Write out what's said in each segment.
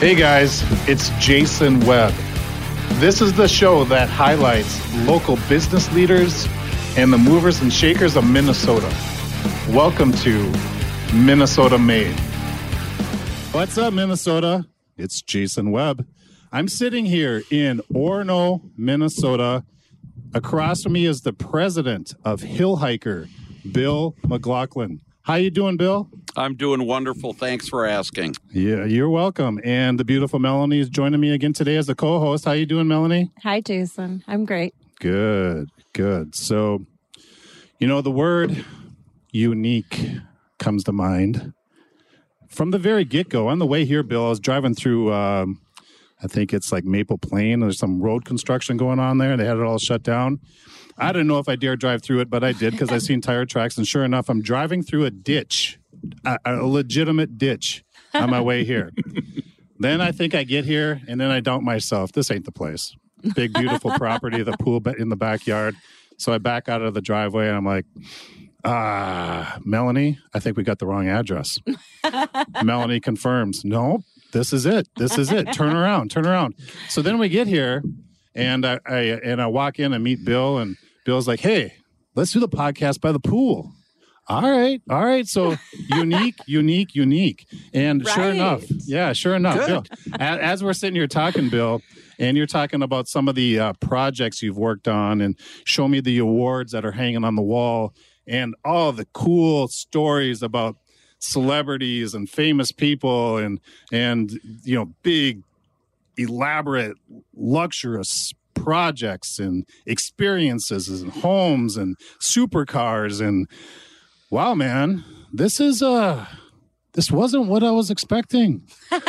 Hey guys, it's Jason Webb. This is the show that highlights local business leaders and the movers and shakers of Minnesota. Welcome to Minnesota Made. What's up, Minnesota? It's Jason Webb. I'm sitting here in Orono, Minnesota. Across from me is the president of Hill Hiker, Bill MacLachlan. How you doing, Bill? I'm doing wonderful. Thanks for asking. Yeah, you're welcome. And the beautiful Melanie is joining me again today as the co-host. How you doing, Melanie? Hi, Jason. I'm great. Good, good. So, you know, the word unique comes to mind from the very get-go. On the way here, Bill, I was driving through. Um, I think it's like Maple Plain. There's some road construction going on there. They had it all shut down. I didn't know if I dare drive through it, but I did because I seen tire tracks. And sure enough, I'm driving through a ditch, a, a legitimate ditch on my way here. then I think I get here and then I doubt myself. This ain't the place. Big, beautiful property, the pool in the backyard. So I back out of the driveway and I'm like, ah, Melanie, I think we got the wrong address. Melanie confirms, no, this is it. This is it. Turn around, turn around. So then we get here and I, I and I walk in and meet Bill and Bill's like, hey, let's do the podcast by the pool. All right, all right. So unique, unique, unique, and right. sure enough, yeah, sure enough, Bill. As, as, we're sitting here talking, Bill, and you're talking about some of the uh, projects you've worked on, and show me the awards that are hanging on the wall, and all the cool stories about celebrities and famous people, and and you know big, elaborate, luxurious projects and experiences and homes and supercars and wow man this is uh this wasn't what i was expecting.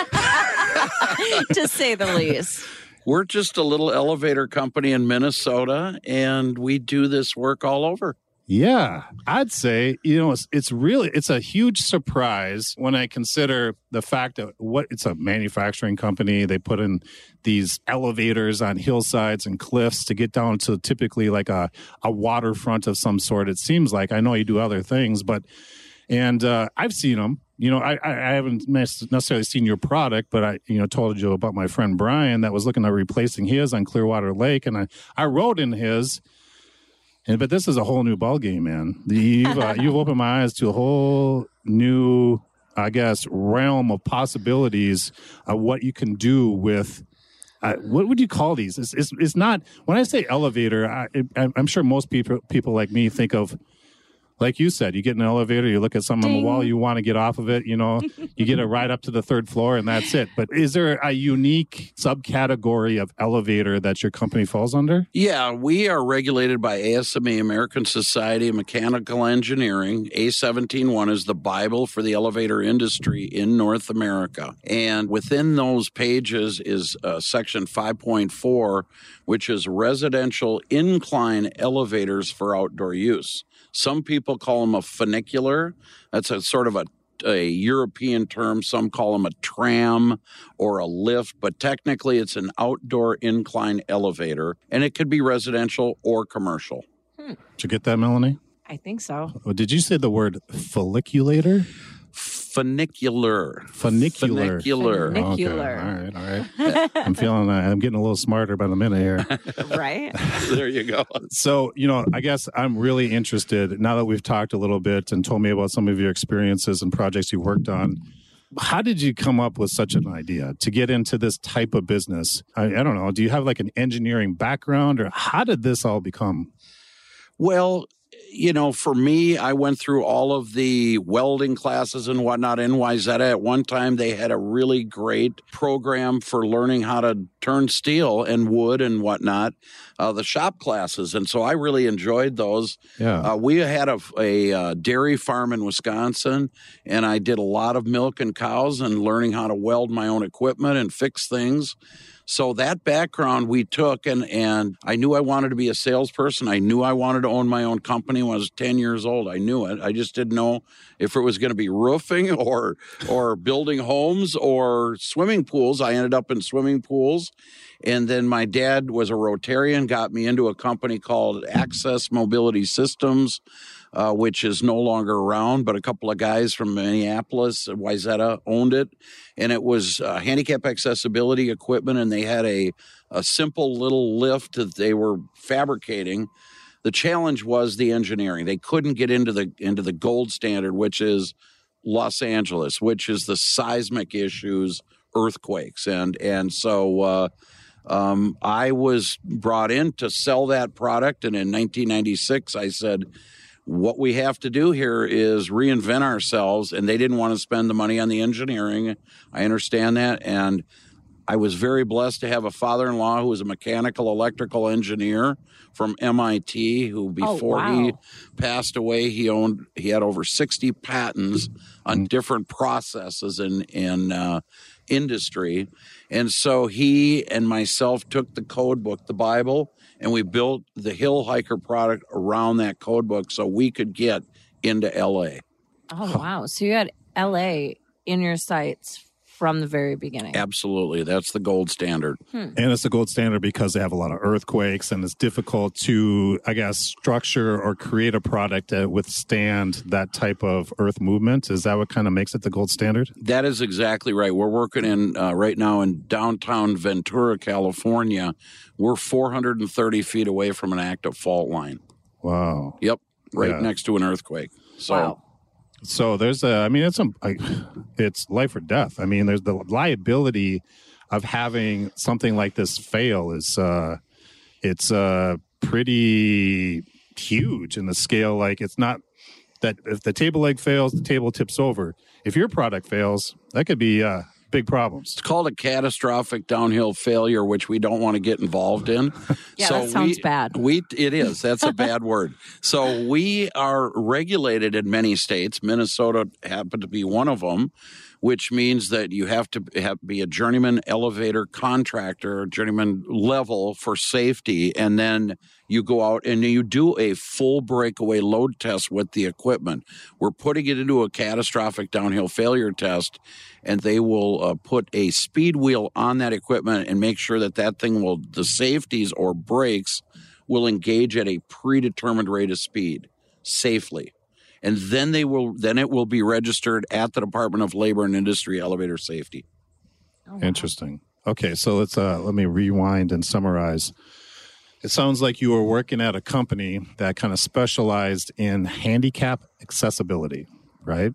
To say the least. We're just a little elevator company in minnesota and we do this work all over yeah, I'd say, you know, it's, it's, really it's a huge surprise when I consider the fact that what it's a manufacturing company. They put in these elevators on hillsides and cliffs to get down to typically like a, a waterfront of some sort. It seems like I know you do other things, but and uh, I've seen them. You know, I, I haven't necessarily seen your product, but I, you know, told you about my friend Brian that was looking at replacing his on Clearwater Lake, and I, I rode in his, and but this is a whole new ball game, man. You've uh, you've opened my eyes to a whole new, I guess, realm of possibilities of what you can do with. Uh, what would you call these? It's, it's, it's not when I say elevator. I, I'm sure most people people like me think of like you said, you get in an elevator, you look at something on the wall, you want to get off of it, you know, you get it right up to the third floor and that's it. But is there a unique subcategory of elevator that your company falls under? Yeah, we are regulated by ASME, American Society of Mechanical Engineering. A171 is the Bible for the elevator industry in North America. And within those pages is uh, section 5.4, which is residential incline elevators for outdoor use. Some people call them a funicular. That's a sort of a a European term. Some call them a tram or a lift, but technically it's an outdoor incline elevator, and it could be residential or commercial. Hmm. Did you get that, Melanie? I think so. Oh, did you say the word folliculator? Funicular. Funicular. Funicular. Funicular. Okay. All right. All right. I'm feeling. Uh, I'm getting a little smarter by the minute here. right. there you go. So you know, I guess I'm really interested now that we've talked a little bit and told me about some of your experiences and projects you worked on. How did you come up with such an idea to get into this type of business? I, I don't know. Do you have like an engineering background, or how did this all become? Well, you know, for me, I went through all of the welding classes and whatnot. NYZ at one time, they had a really great program for learning how to turn steel and wood and whatnot, uh, the shop classes. And so I really enjoyed those. Yeah. Uh, we had a, a, a, uh, dairy farm in Wisconsin, and I did a lot of milk and cows and learning how to weld my own equipment and fix things. So that background we took, and and I knew I wanted to be a salesperson. I knew I wanted to own my own company when I was ten years old. I knew it. I just didn't know if it was going to be roofing or or building homes or swimming pools. I ended up in swimming pools, and then my dad was a Rotarian, got me into a company called Access Mobility Systems. Uh, which is no longer around, but a couple of guys from Minneapolis, Wayzata, owned it. And it was uh, handicap accessibility equipment, and they had a, a simple little lift that they were fabricating. The challenge was the engineering. They couldn't get into the into the gold standard, which is Los Angeles, which is the seismic issues, earthquakes, and and so uh, um, I was brought in to sell that product, and in 1996, I said, "What we have to do here is reinvent ourselves." And they didn't want to spend the money on the engineering. I understand that, and I was very blessed to have a father-in-law who was a mechanical electrical engineer from MIT. Who, before he wow. passed away, he owned he had over 60 patents on different processes in in uh, industry, and so he and myself took the code book, the Bible, and we built the Hill Hiker product around that code book so we could get into LA. Oh, wow. So you had LA in your sights from the very beginning. Absolutely, that's the gold standard. And it's the gold standard because they have a lot of earthquakes and it's difficult to, I guess, structure or create a product that withstand that type of earth movement. Is that what kind of makes it the gold standard? That is exactly right. We're working in uh, right now in downtown Ventura, California. We're 430 feet away from an active fault line. Wow. Yep, right Yeah. next to an earthquake. So Wow. So there's a, I mean, it's a, it's life or death. I mean, there's the liability of having something like this fail is, uh, it's uh, pretty huge in the scale. Like it's not that if the table leg fails, the table tips over. If your product fails, that could be uh, big problems. it's called a catastrophic downhill failure, which we don't want to get involved in. Yeah, so that sounds we, bad. We it is. That's a bad word. So we are regulated in many states. Minnesota happened to be one of them, which means that you have to have, be a journeyman elevator contractor, journeyman level for safety, and then you go out and you do a full breakaway load test with the equipment. We're putting it into a catastrophic downhill failure test, and they will uh, put a speed wheel on that equipment and make sure that that thing will the safeties or brakes will engage at a predetermined rate of speed safely and then they will then it will be registered at the department of labor and industry elevator safety Oh, wow. Interesting. Okay, so let's uh, let me rewind and summarize. It sounds like you were working at a company that kind of specialized in handicap accessibility, right?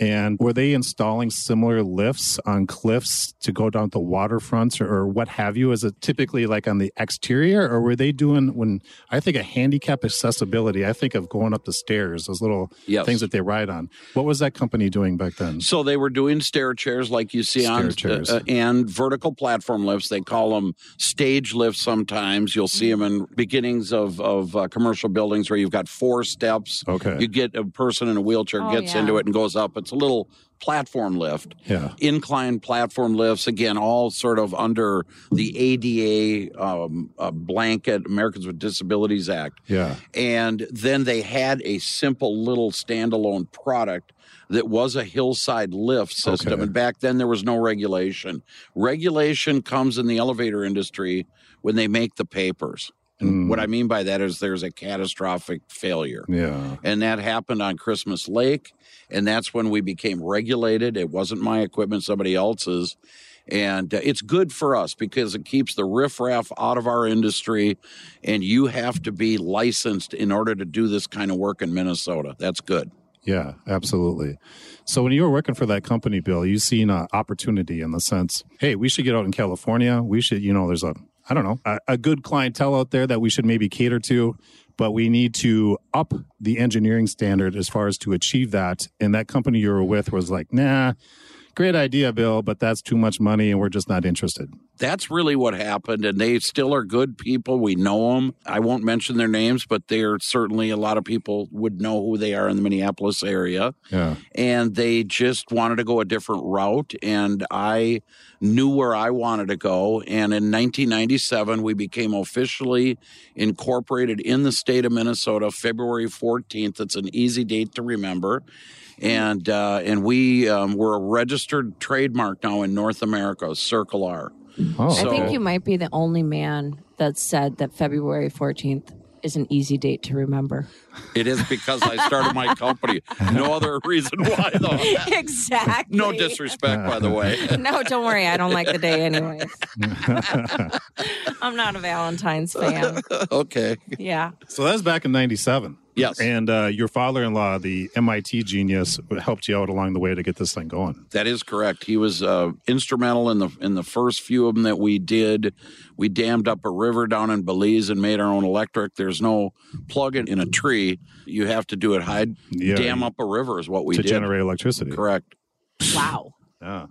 And were they installing similar lifts on cliffs to go down to waterfronts or, or what have you? Is it typically like on the exterior, or were they doing when I think of handicap accessibility? I think of going up the stairs, those little Yes. things that they ride on. What was that company doing back then? so they were doing stair chairs like you see on chairs. uh, uh, and vertical platform lifts they call them stage lifts sometimes you'll see them in beginnings of of uh, commercial buildings where you've got four steps Okay. you get a person in a wheelchair Oh, gets yeah. into it and goes up it's a little platform lift Yeah. incline platform lifts again all sort of under the ada um, uh, blanket americans with disabilities act Yeah. and then they had a simple little standalone product that was a hillside lift system Okay. and back then there was no regulation regulation comes in the elevator industry when they make the papers and Mm. what i mean by that is there's a catastrophic failure Yeah. and that happened on Christmas Lake. And that's when we became regulated. It wasn't my equipment, somebody else's. And uh, it's good for us because it keeps the riffraff out of our industry. And you have to be licensed in order to do this kind of work in Minnesota. That's good. Yeah, absolutely. So when you were working for that company, Bill, you seen an opportunity in the sense, hey, we should get out in California. We should, you know, there's a, I don't know, a, a good clientele out there that we should maybe cater to, but we need to up the engineering standard as far as to achieve that. And that company you were with was like, nah, great idea, Bill, but that's too much money and we're just not interested. That's really what happened. And they still are good people. We know them. I won't mention their names, but they're certainly a lot of people would know who they are in the Minneapolis area. Yeah. and they just wanted to go a different route and i knew where i wanted to go and in 1997 we became officially incorporated in the state of minnesota february 14th it's an easy date to remember and uh, and we um, we're a registered trademark now in north america circle r Oh, I think you might be the only man that said that February 14th is an easy date to remember. It is because I started my company. No other reason why, though. exactly. No disrespect, by the way. No, don't worry. I don't like the day anyway. I'm not a Valentine's fan. okay. Yeah. so that was back in 97. Yes. And uh, your father in law, the MIT genius, helped you out along the way to get this thing going. That is correct. He was uh, instrumental in the in the first few of them that we did. We dammed up a river down in Belize and made our own electric. There's no plug in, in a tree. You have to do it high. Yeah. Dam up a river is what we to did. generate electricity. Correct. Wow. Yeah.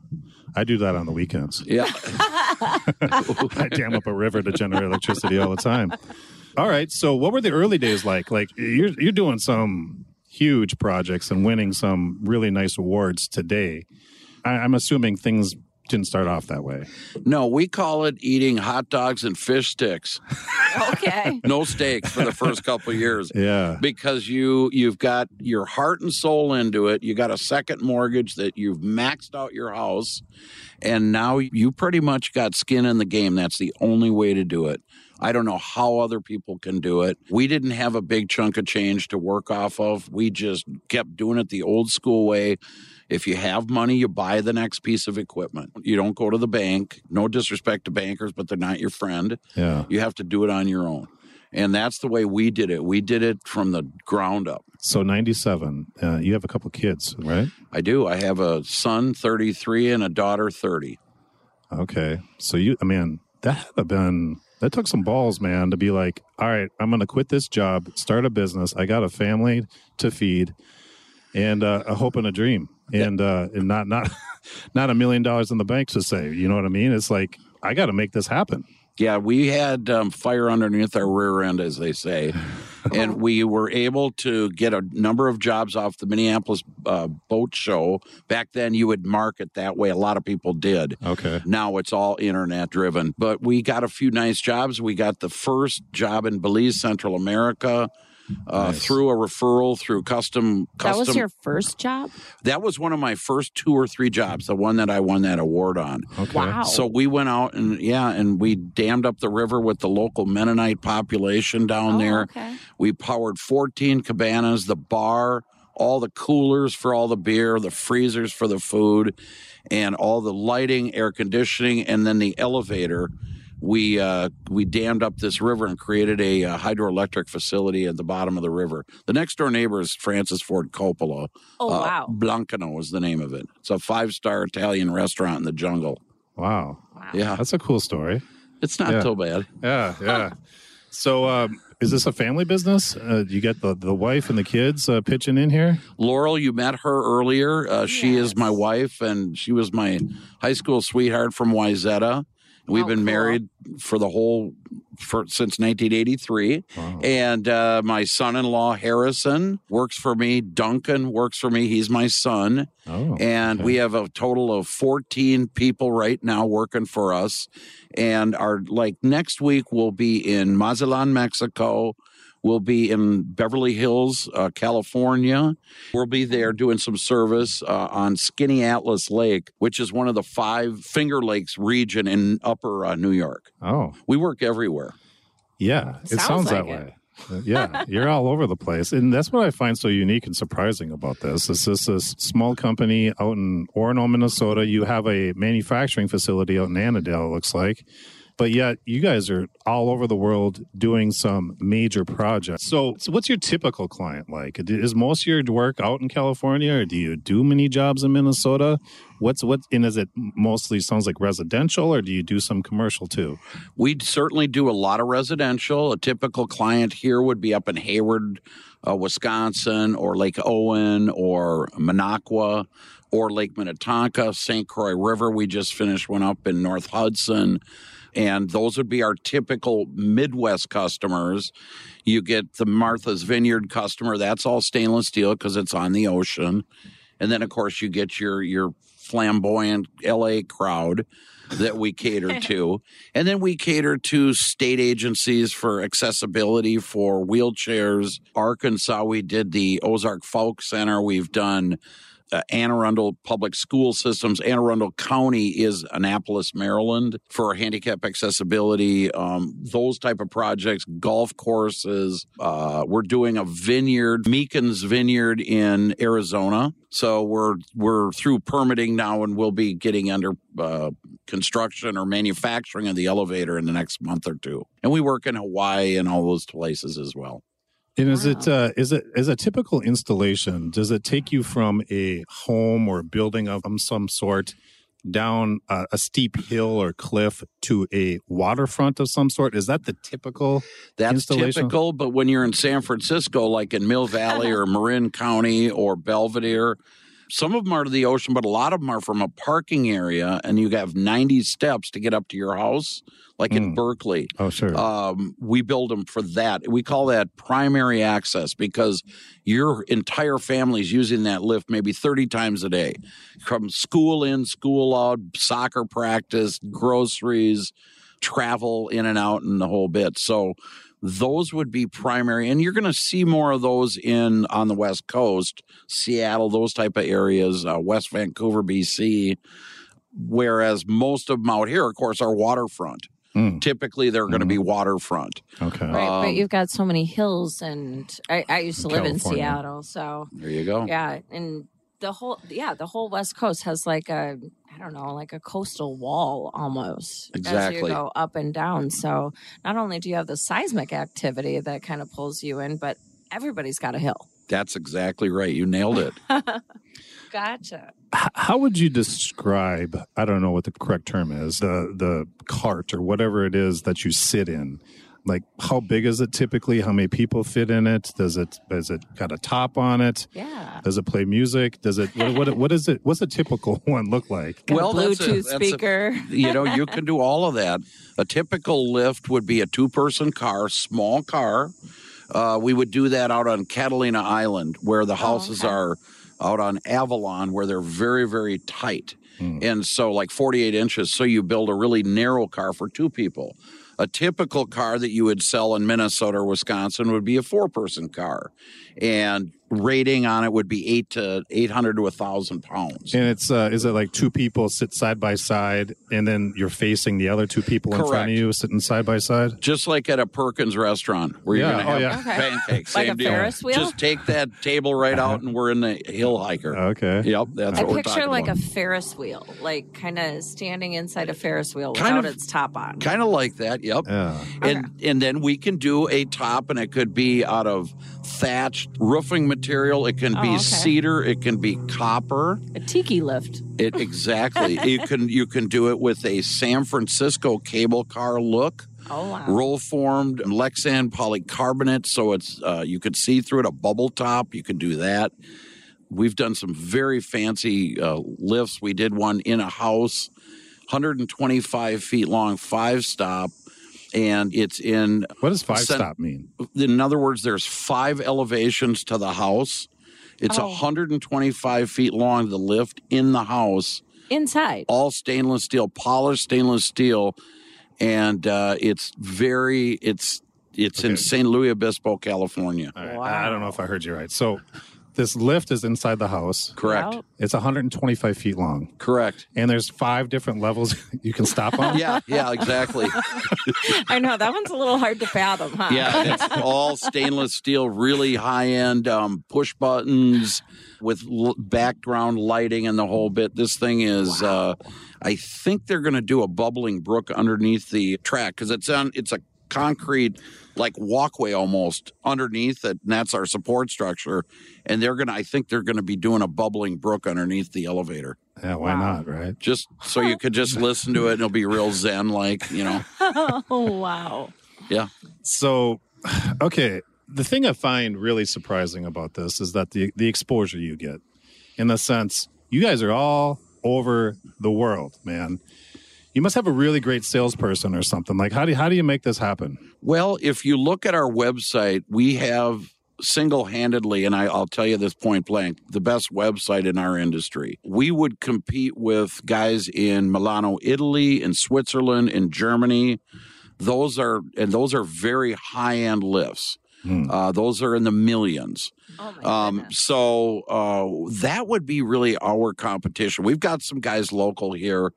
I do that on the weekends. Yeah. I dam up a river to generate electricity all the time. All right. So, what were the early days like? Like, you're you're doing some huge projects and winning some really nice awards today. I, I'm assuming things didn't start off that way. no, we call it eating hot dogs and fish sticks. Okay. No steaks for the first couple of years. Yeah. because you you've got your heart and soul into it. You got a second mortgage that you've maxed out your house, and now you pretty much got skin in the game. That's the only way to do it. I don't know how other people can do it. We didn't have a big chunk of change to work off of. We just kept doing it the old school way. If you have money, you buy the next piece of equipment. You don't go to the bank. No disrespect to bankers, but they're not your friend. Yeah. You have to do it on your own. And that's the way we did it. We did it from the ground up. So, 97, uh, you have a couple kids, right? I do. I have a son, 33, and a daughter, 30. Okay. So, you, I mean, that had have been, that took some balls, man, to be like, all right, I'm going to quit this job, start a business. I got a family to feed and uh, a hope and a dream. And, uh, and not, not, not a million dollars in the bank to save. You know what I mean? It's like, I got to make this happen. Yeah, we had um, fire underneath our rear end, as they say. and we were able to get a number of jobs off the Minneapolis uh, boat show. Back then, you would market that way. A lot of people did. Okay. Now it's all internet driven. But we got a few nice jobs. We got the first job in Belize, Central America. Uh, Nice. Through a referral, through custom, That was your first job? that was one of my first two or three jobs. The one that I won that award on. Okay. Wow. So we went out and yeah, and we dammed up the river with the local Mennonite population down Oh, there. Okay. We powered 14 cabanas, the bar, all the coolers for all the beer, the freezers for the food, and all the lighting, air conditioning, and then the elevator. We uh, we dammed up this river and created a uh, hydroelectric facility at the bottom of the river. The next door neighbor is Francis Ford Coppola. Oh, Uh, wow. Blancaneaux was the name of it. It's a five star Italian restaurant in the jungle. Wow. Wow. Yeah, That's a cool story. it's not Yeah. so bad. Yeah. Yeah. So, um, is this a family business? Uh, you get the, the wife and the kids uh, pitching in here? Laurel, you met her earlier. Uh, She is my wife, and she was my high school sweetheart from Wayzata. We've Oh, been cool. married for the whole for since 1983. Wow. And uh, my son-in-law Harrison works for me. Duncan works for me. He's my son. Oh. And okay. we have a total of 14 people right now working for us. And our like next week we'll be in Mazatlan, Mexico. We'll be in Beverly Hills, uh, California. We'll be there doing some service uh, on Skaneateles Lake, which is one of the five Finger Lakes region in upper uh, New York. Oh. We work everywhere. Yeah, it Sounds sounds, like that it. way. Uh, yeah, you're all over the place, and that's what I find so unique and surprising about this. Is this is a small company out in Orono, Minnesota? You have a manufacturing facility out in Annandale, it looks like, but yet you guys are all over the world doing some major projects. So, so what's your typical client like? Is most of your work out in California, or do you do many jobs in Minnesota? What's what? And is it mostly sounds like residential, or do you do some commercial too? We certainly do a lot of residential. A typical client here would be up in Hayward, uh, Wisconsin, or Lake Owen, or Minocqua, or Lake Minnetonka, St. Croix River. We just finished one up in North Hudson. And those would be our typical Midwest customers. You get the Martha's Vineyard customer, that's all stainless steel because it's on the ocean. And then, of course, you get your, your flamboyant LA crowd that we cater to. And then we cater to state agencies for accessibility for wheelchairs. Arkansas, we did the Ozark Folk Center. We've done uh, Anne Arundel Public School Systems. Anne Arundel County is Annapolis, Maryland for handicap accessibility, um, those type of projects, golf courses. Uh, we're doing a vineyard, Meekins Vineyard in Arizona. So we're we're through permitting now, and we'll be getting under uh, construction or manufacturing of the elevator in the next month or two. And we work in Hawaii and all those places as well. And is it uh, is it is a typical installation? Does it take you from a home or building of some sort down a, a steep hill or cliff to a waterfront of some sort? Is that the typical? That's Installation? typical, but when you're in San Francisco, like in Mill Valley or Marin County or Belvedere, some of them are to the ocean, but a lot of them are from a parking area, and you have 90 steps to get up to your house, like in Mm. Berkeley. Oh, sure. Um, we build them for that. We call that primary access because your entire family is using that lift maybe 30 times a day from school in, school out, soccer practice, groceries, travel in and out, and the whole bit. So, those would be primary and you're going to see more of those in on the west coast seattle those type of areas uh, west vancouver bc whereas most of them out here of course are waterfront Mm, typically they're going to be waterfront. okay. Right, but Um, you've got so many hills, and I, I used to live in Seattle, so There you go. yeah, and the whole yeah, the whole West Coast has like a I don't know, like a coastal wall almost as you go up and down. So not only do you have the seismic activity that kind of pulls you in, but everybody's got a hill. That's exactly right. You nailed it. Gotcha. How would you describe? I don't know what the correct term is. The the cart or whatever it is that you sit in. Like, how big is it typically? How many people fit in it? Does it does it got a top on it? Yeah. Does it play music? Does it what what, what is it? What's a typical one look like? Got Well, a that's a- Bluetooth that's a- speaker. you know, you can do all of that. A typical lift would be a two person car, small car. Uh, we would do that out on Catalina Island where the houses okay. are out on Avalon where they're very, very tight. Hmm. And so, like 48 inches. So, you build a really narrow car for two people. A typical car that you would sell in Minnesota or Wisconsin would be a four person car. And rating on it would be eight to 800 to a 1,000 pounds. And it's uh, is it like two people sit side by side, and then you're facing the other two people in front of you sitting side by side? just like at a Perkins restaurant where Yeah, you're going oh, to yeah. have Okay. pancakes. Like Same a deal. Ferris wheel? Just take that table right out and we're in the hill hiker. Okay. Yep, that's I what we're picture like about. a Ferris wheel, like kind of standing inside a Ferris wheel Kind without of- its top on. kind of like that. Yep. Yeah. And and then we can do a top, and it could be out of thatched roofing material. It can Oh, be okay. cedar. It can be copper. A tiki lift. It exactly. you can you can do it with a San Francisco cable car look. Oh wow. roll formed Lexan polycarbonate, so it's uh, you could see through it. A bubble top, you can do that. We've done some very fancy uh, lifts. We did one in a house, 125 feet long, five stop, and it's in. What does five Sen- stop mean? In other words, there's five elevations to the house. It's Oh. 125 feet long. The lift in the house Inside. all stainless steel, polished stainless steel, and uh, it's very it's it's in San Luis Obispo, California. All right. Wow. I don't know if I heard you right. So this lift is inside the house. Correct. Yep. It's 125 feet long, Correct. and there's five different levels you can stop on. Yeah, yeah, exactly. I know that one's a little hard to fathom, huh? Yeah, it's all stainless steel, really high end um, push buttons with l- background lighting and the whole bit. This thing is. Uh, I think they're going to do a bubbling brook underneath the track because it's on. It's a concrete like walkway almost underneath it, and that's our support structure. And they're going to. I think they're going to be doing a bubbling brook underneath the elevator, Yeah, why Wow. not, right? just so you could just listen to it and it'll be real zen like, you know. oh wow. Yeah. So, okay, the thing I find really surprising about this is that the the exposure you get, in the sense you guys are all over the world, man. You must have a really great salesperson or something. Like, how do you, how do you make this happen? Well, if you look at our website, we have single handedly, and I, I'll tell you this point blank, the best website in our industry. We would compete with guys in Milano, Italy, in Switzerland, in Germany. Those are, and those are very high end lifts. Hmm. Uh, those are in the millions. Oh Um, so uh, that would be really our competition. We've got some guys local here,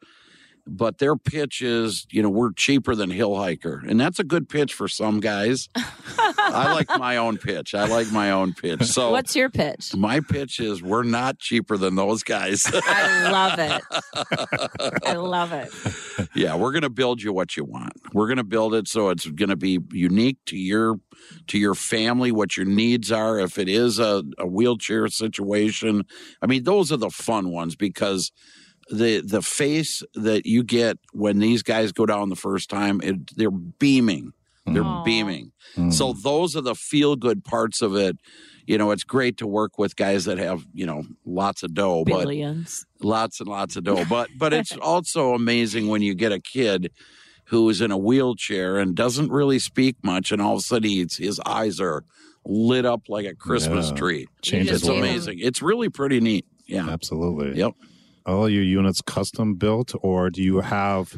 but their pitch is, you know, we're cheaper than Hill Hiker, and that's a good pitch for some guys. I like my own pitch. I like my own pitch. So What's your pitch? my pitch is we're not cheaper than those guys. I love it. I love it. yeah, we're going to build you what you want. We're going to build it so it's going to be unique to your to your family, what your needs are. If it is a, a wheelchair situation, I mean, those are the fun ones because the the face that you get when these guys go down the first time, it, they're beaming. They're Aw. beaming. Mm. So those are the feel good parts of it. You know, it's great to work with guys that have you know lots of dough, but Billions. lots and lots of dough. But but it's also amazing when you get a kid who is in a wheelchair and doesn't really speak much, and all of a sudden he's, his eyes are lit up like a Christmas Yeah. tree. Changes It's amazing. It's really pretty neat. Yeah. Absolutely. Yep. All your units custom built, or do you have,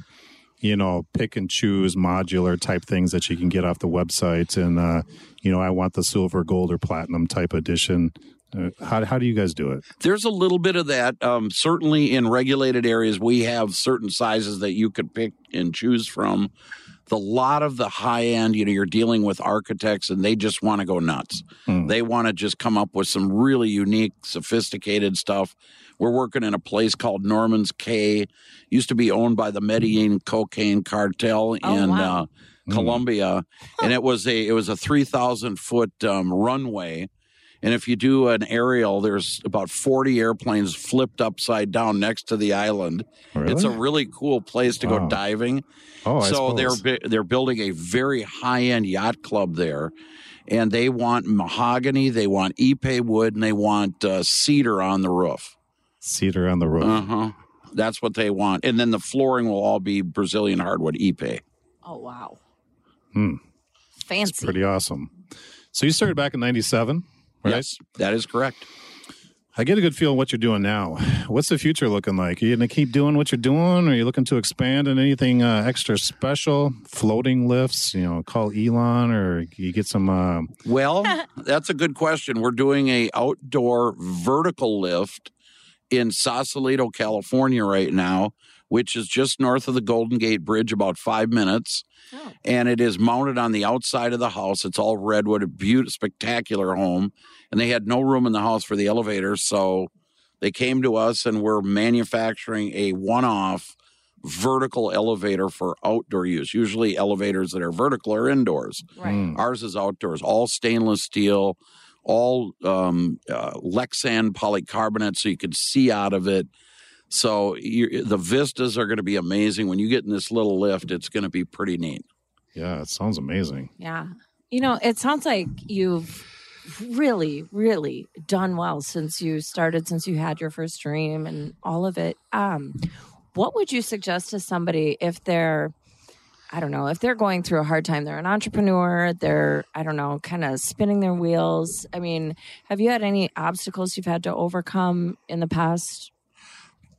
you know, pick and choose modular type things that you can get off the website? And, uh, you know, I want the silver, gold, or platinum type edition. Uh, how, how do you guys do it? There's a little bit of that. Um, certainly in regulated areas, we have certain sizes that you could pick and choose from. The lot of the high end, you know, you're dealing with architects and they just want to go nuts. Hmm. They want to just come up with some really unique, sophisticated stuff. We're working in a place called Norman's Cay. Used to be owned by the Medellin cocaine cartel Oh, in wow. uh, Colombia, and it was a it was a three thousand foot um, runway. And if you do an aerial, there's about 40 airplanes flipped upside down next to the island. Really? It's a really cool place to Wow. go diving. oh, I so they're they're building a very high end yacht club there, and they want mahogany, they want ipe wood, and they want uh, cedar on the roof. Cedar on the roof. Uh huh. That's what they want, and then the flooring will all be Brazilian hardwood ipe. Oh wow. Hmm. Fancy. Pretty awesome. So you started back in 97, right? Yes, that is correct. I get a good feel of what you're doing now. What's the future looking like? Are you going to keep doing what you're doing? Or are you looking to expand in anything uh, extra special? Floating lifts, you know, call Elon or you get some. Uh, Well, that's a good question. We're doing a outdoor vertical lift in Sausalito, California right now, which is just north of the Golden Gate Bridge, about five minutes. Oh. And it is mounted on the outside of the house. It's all redwood, a beautiful, spectacular home. And they had no room in the house for the elevator. So they came to us and we're manufacturing a one off vertical elevator for outdoor use. Usually, elevators that are vertical are indoors. Right. mm, Ours is outdoors, all stainless steel, all um, uh, Lexan polycarbonate, so you can see out of it. So you the vistas are going to be amazing. When you get in this little lift, it's going to be pretty neat. yeah, it sounds amazing. Yeah. You know, it sounds like you've really, really done well since you started, since you had your first dream and all of it. Um, what would you suggest to somebody if they're, I don't know, if they're going through a hard time, they're an entrepreneur, they're, I don't know, kind of spinning their wheels. I mean, have you had any obstacles you've had to overcome in the past?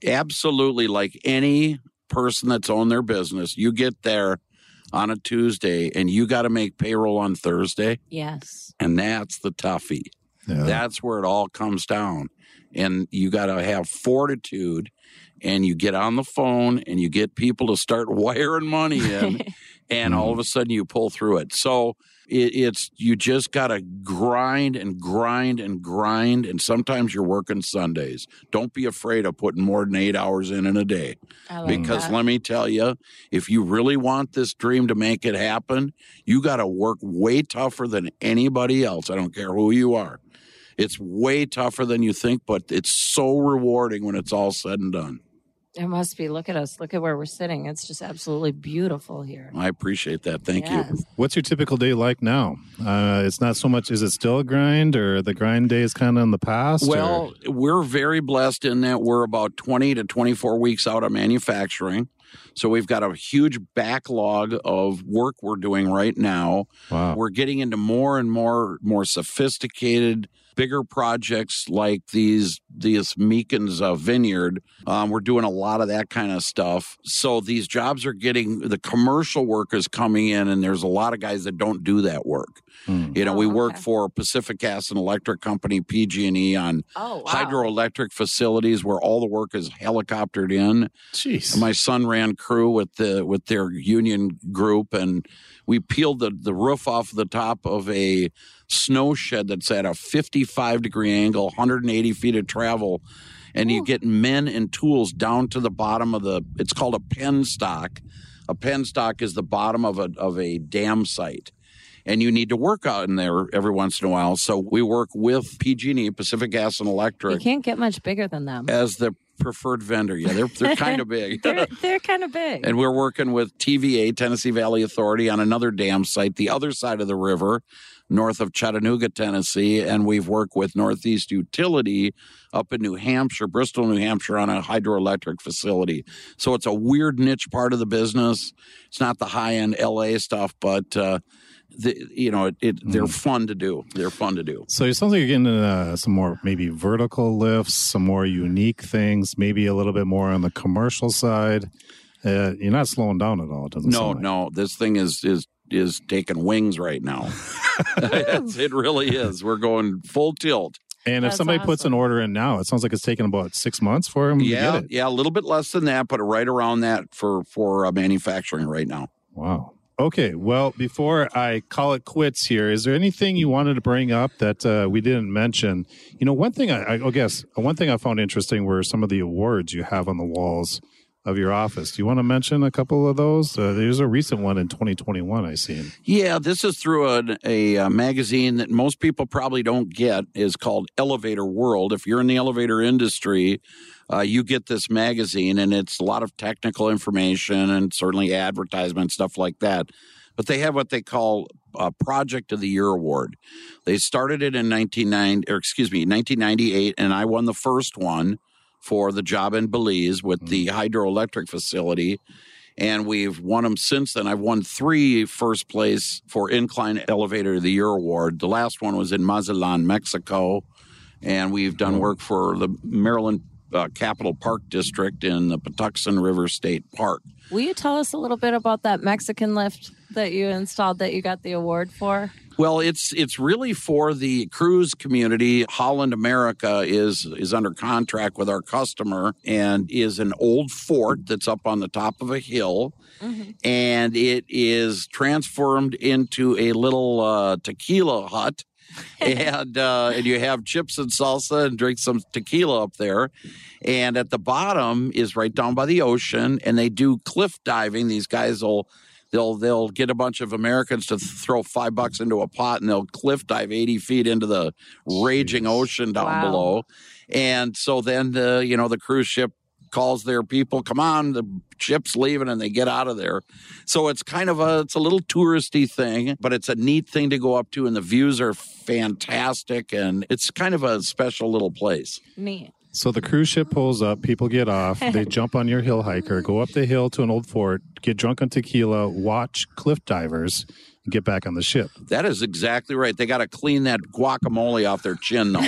Absolutely, like any person that's owned their business, you get there on a Tuesday and you got to make payroll on Thursday, Yes. and that's the toughie. Yeah. That's where it all comes down. And you got to have fortitude and you get on the phone and you get people to start wiring money in and all of a mm-hmm. sudden you pull through it. So it, it's you just got to grind and grind and grind and sometimes you're working Sundays. Don't be afraid of putting more than 8 hours in in a day I like because that. let me tell you, if you really want this dream to make it happen, you got to work way tougher than anybody else. I don't care who you are. It's way tougher than you think, but it's so rewarding when it's all said and done. It must be. Look at us. Look at where we're sitting. It's just absolutely beautiful here. I appreciate that. Thank you. What's your typical day like now? Uh, it's not so much. Is it still a grind, or the grind day is kind of in the past? or- Well, we're very blessed in that we're about 20 to 24 weeks out of manufacturing. So we've got a huge backlog of work we're doing right now. Wow. We're getting into more and more more sophisticated, bigger projects like these these Meekins uh, Vineyard. Um, we're doing a lot of that kind of stuff. So these jobs are getting the commercial work is coming in, and there's a lot of guys that don't do that work. Hmm. You know, Oh, we work for Pacific Gas and Electric Company (PG&E) on Oh, wow. hydroelectric facilities where all the work is helicoptered in. Jeez. My son ran crew with the with their union group, and we peeled the, the roof off the top of a snow shed that's at a 55 degree angle, 180 feet of travel, and you get men and tools down to the bottom of the. It's called a penstock. A penstock is the bottom of a of a dam site. And you need to work out in there every once in a while. So we work with PG&E, Pacific Gas and Electric. You can't get much bigger than them. as the preferred vendor. Yeah, they're they're kind of big. They're they're kind of big. And we're working with TVA, Tennessee Valley Authority, on another dam site, the other side of the river, north of Chattanooga, Tennessee. And we've worked with Northeast Utility up in New Hampshire, Bristol, New Hampshire, on a hydroelectric facility. So it's a weird niche part of the business. It's not the high end LA stuff, but. Uh, the, you know, it, it, they're fun to do. They're fun to do. So it sounds like you're getting into uh, some more maybe vertical lifts, some more unique things, maybe a little bit more on the commercial side. Uh, you're not slowing down at all. It doesn't No, sound like. no, this thing is is is taking wings right now. It really is. We're going full tilt. And if That's somebody puts an order in now, it sounds like it's taking about six months for him Yeah, to get it. yeah, a little bit less than that, but right around that for for uh, manufacturing right now. Wow. Okay. Well, before I call it quits here, is there anything you wanted to bring up that uh, we didn't mention? You know, one thing I, I guess one thing I found interesting were some of the awards you have on the walls of your office. Do you want to mention a couple of those? Uh, there's a recent one in 2021 I seen. Yeah, this is through a, a, uh magazine that most people probably don't get. is called Elevator World. If you're in the elevator industry, uh, you get this magazine, and it's a lot of technical information and certainly advertisement stuff like that. But they have what they call a Project of the Year award. They started it in 1990, or excuse me, 1998, and I won the first one for the job in Belize with the hydroelectric facility and we've won them since then. I've won three first place for Incline Elevator of the Year award. The last one was in Mazatlan, Mexico, and we've done work for the Maryland uh, Capital Park District in the Patuxent River State Park. Will you tell us a little bit about that Mexican lift that you installed that you got the award for? Well, it's it's really for the cruise community. Holland America is is under contract with our customer and is an old fort that's up on the top of a hill, and it is transformed into a little uh, tequila hut. and uh, and you have chips and salsa and drink some tequila up there, and at the bottom is right down by the ocean, and they do cliff diving. These guys will they'll they'll get a bunch of Americans to throw five bucks into a pot and they'll cliff dive eighty feet into the raging Jeez. ocean down Wow. below, and so then the you know the cruise ship calls their people, come on, the ship's leaving, and they get out of there. So it's kind of a it's a little touristy thing, but it's a neat thing to go up to, and the views are fantastic, and it's kind of a special little place. Neat. So the cruise ship pulls up, people get off, they jump on your hill hiker, go up the hill to an old fort, get drunk on tequila, watch cliff divers, and get back on the ship. That is exactly right. They got to clean that guacamole off their chin, though.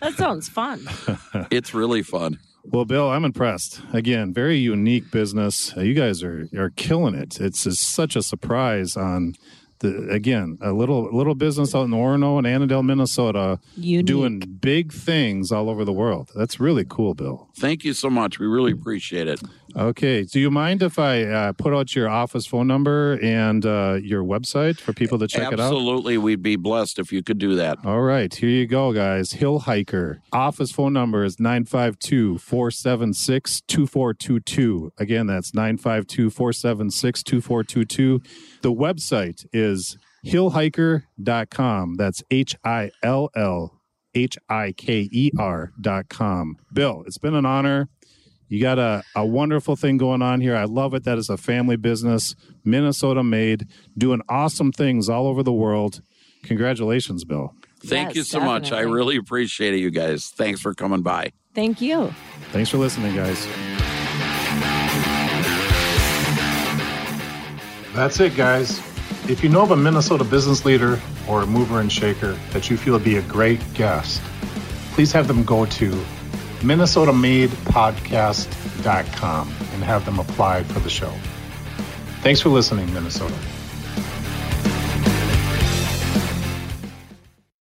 That sounds fun. it's really fun. Well, Bill, I'm impressed. Again, very unique business. Uh, you guys are are killing it. It's just such a surprise on the again a little little business out in Orono and Annandale, Minnesota, Unique. doing big things all over the world. That's really cool, Bill. Thank you so much. We really appreciate it. Okay, do you mind if I uh, put out your office phone number and uh, your website for people to check it out? Absolutely. We'd be blessed if you could do that. All right, here you go, guys. Hill Hiker. Office phone number is 952 476 2422. Again, that's 952 476 2422. The website is hillhiker.com. That's H I L L H I K E R.com. Bill, it's been an honor. You got a, a wonderful thing going on here. I love it. That is a family business, Minnesota made, doing awesome things all over the world. Congratulations, Bill. Thank yes, you so definitely. much. I really appreciate it, you guys. Thanks for coming by. Thank you. Thanks for listening, guys. That's it, guys. If you know of a Minnesota business leader or a mover and shaker that you feel would be a great guest, please have them go to minnesotamadepodcast.com and have them apply for the show. Thanks for listening, Minnesota.